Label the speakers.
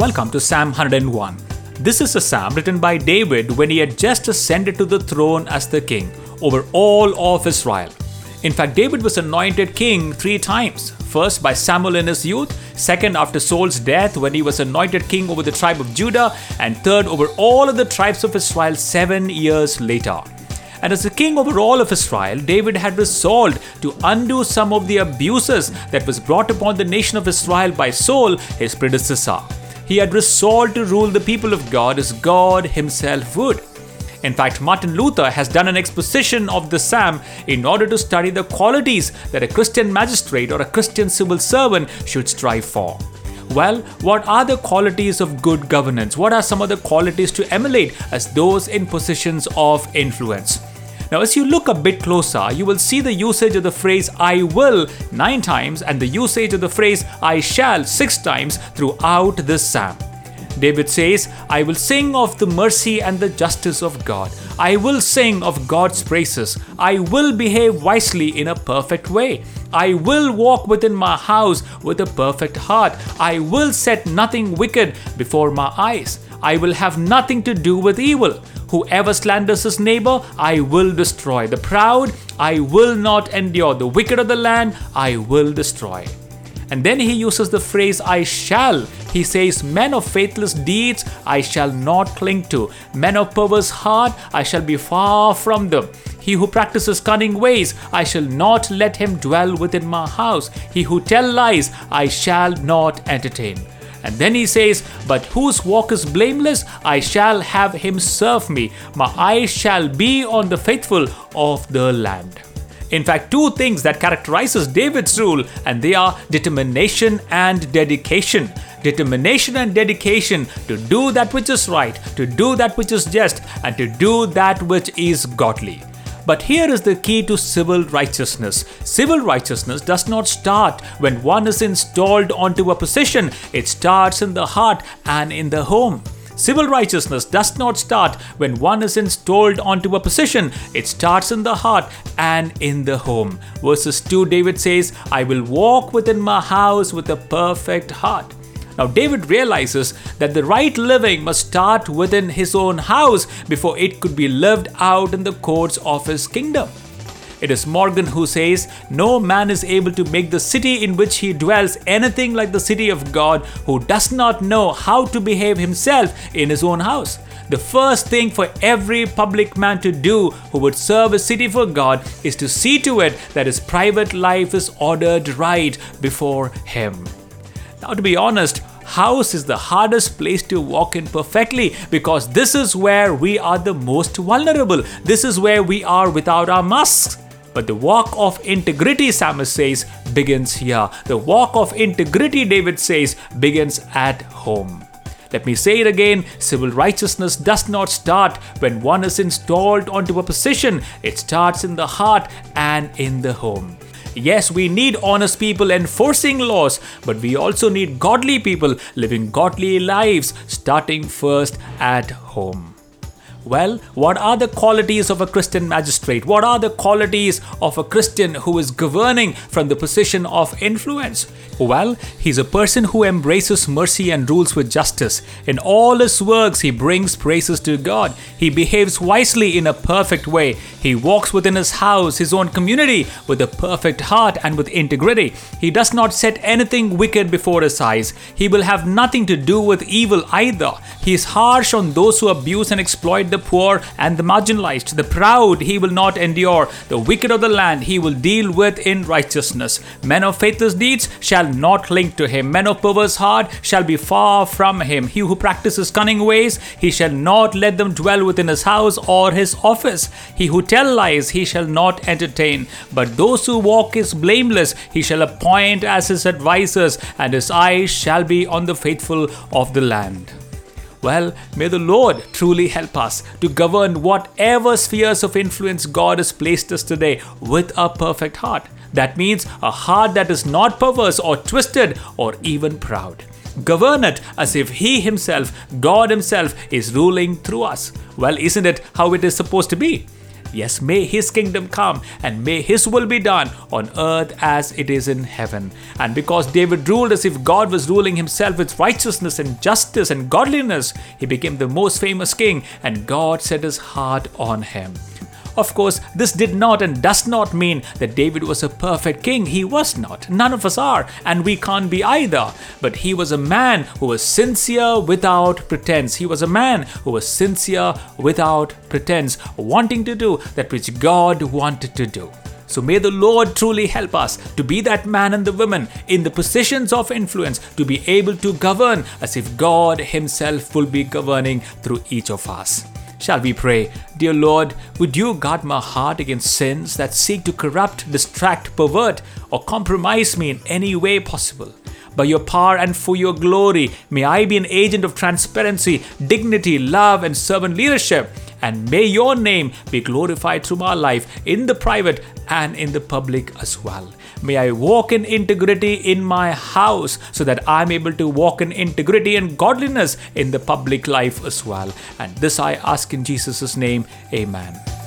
Speaker 1: welcome to Psalm 101. This is a psalm written by David when he had just ascended to the throne as the king over all of Israel. In fact, David was anointed king three times. First by Samuel in his youth, second after Saul's death when he was anointed king over the tribe of Judah, and third over all of the tribes of Israel seven years later. And as the king over all of Israel, David had resolved to undo some of the abuses that was brought upon the nation of Israel by Saul, his predecessor. He had resolved to rule the people of God as God himself would. In fact, Martin Luther has done an exposition of the psalm in order to study the qualities that a Christian magistrate or a Christian civil servant should strive for. Well, what are the qualities of good governance? What are some of the qualities to emulate as those in positions of influence? Now, as you look a bit closer, you will see the usage of the phrase I will nine times and the usage of the phrase I shall six times throughout this psalm. David says, I will sing of the mercy and the justice of God. I will sing of God's praises. I will behave wisely in a perfect way. I will walk within my house with a perfect heart. I will set nothing wicked before my eyes. I will have nothing to do with evil. Whoever slanders his neighbor, I will destroy. The proud, I will not endure. The wicked of the land, I will destroy. And then he uses the phrase, I shall. He says, Men of faithless deeds I shall not cling to. Men of perverse heart I shall be far from them. He who practices cunning ways I shall not let him dwell within my house. He who tell lies I shall not entertain. And then he says, But whose walk is blameless, I shall have him serve me. My eyes shall be on the faithful of the land. In fact, two things that characterizes David's rule, and they are determination and dedication. Determination and dedication to do that which is right, to do that which is just, and to do that which is godly. But here is the key to civil righteousness. Civil righteousness does not start when one is installed onto a position, it starts in the heart and in the home. Civil righteousness does not start when one is installed onto a position, it starts in the heart and in the home. Verses 2 David says, I will walk within my house with a perfect heart. Now, David realizes that the right living must start within his own house before it could be lived out in the courts of his kingdom. It is Morgan who says, No man is able to make the city in which he dwells anything like the city of God who does not know how to behave himself in his own house. The first thing for every public man to do who would serve a city for God is to see to it that his private life is ordered right before him. Now, to be honest, house is the hardest place to walk in perfectly because this is where we are the most vulnerable. This is where we are without our masks. But the walk of integrity, Psalmist says, begins here. The walk of integrity, David says, begins at home. Let me say it again civil righteousness does not start when one is installed onto a position, it starts in the heart and in the home. Yes, we need honest people enforcing laws, but we also need godly people living godly lives, starting first at home. Well, what are the qualities of a Christian magistrate? What are the qualities of a Christian who is governing from the position of influence? Well, he's a person who embraces mercy and rules with justice. In all his works, he brings praises to God. He behaves wisely in a perfect way. He walks within his house, his own community, with a perfect heart and with integrity. He does not set anything wicked before his eyes. He will have nothing to do with evil either. He is harsh on those who abuse and exploit the poor and the marginalized. The proud he will not endure. The wicked of the land he will deal with in righteousness. Men of faithless deeds shall not link to him. Men of perverse heart shall be far from him. He who practices cunning ways, he shall not let them dwell within his house or his office. He who tell lies, he shall not entertain. But those who walk is blameless, he shall appoint as his advisers, and his eyes shall be on the faithful of the land. Well, may the Lord truly help us to govern whatever spheres of influence God has placed us today with a perfect heart. That means a heart that is not perverse or twisted or even proud. Govern it as if He Himself, God Himself, is ruling through us. Well, isn't it how it is supposed to be? Yes, may His kingdom come and may His will be done on earth as it is in heaven. And because David ruled as if God was ruling himself with righteousness and justice and godliness, he became the most famous king and God set his heart on him. Of course, this did not and does not mean that David was a perfect king. He was not. None of us are, and we can't be either. But he was a man who was sincere without pretense. He was a man who was sincere without pretense, wanting to do that which God wanted to do. So may the Lord truly help us to be that man and the woman in the positions of influence to be able to govern as if God Himself will be governing through each of us. Shall we pray? Dear Lord, would you guard my heart against sins that seek to corrupt, distract, pervert, or compromise me in any way possible? By your power and for your glory, may I be an agent of transparency, dignity, love, and servant leadership. And may your name be glorified through my life in the private and in the public as well. May I walk in integrity in my house so that I'm able to walk in integrity and godliness in the public life as well. And this I ask in Jesus' name. Amen.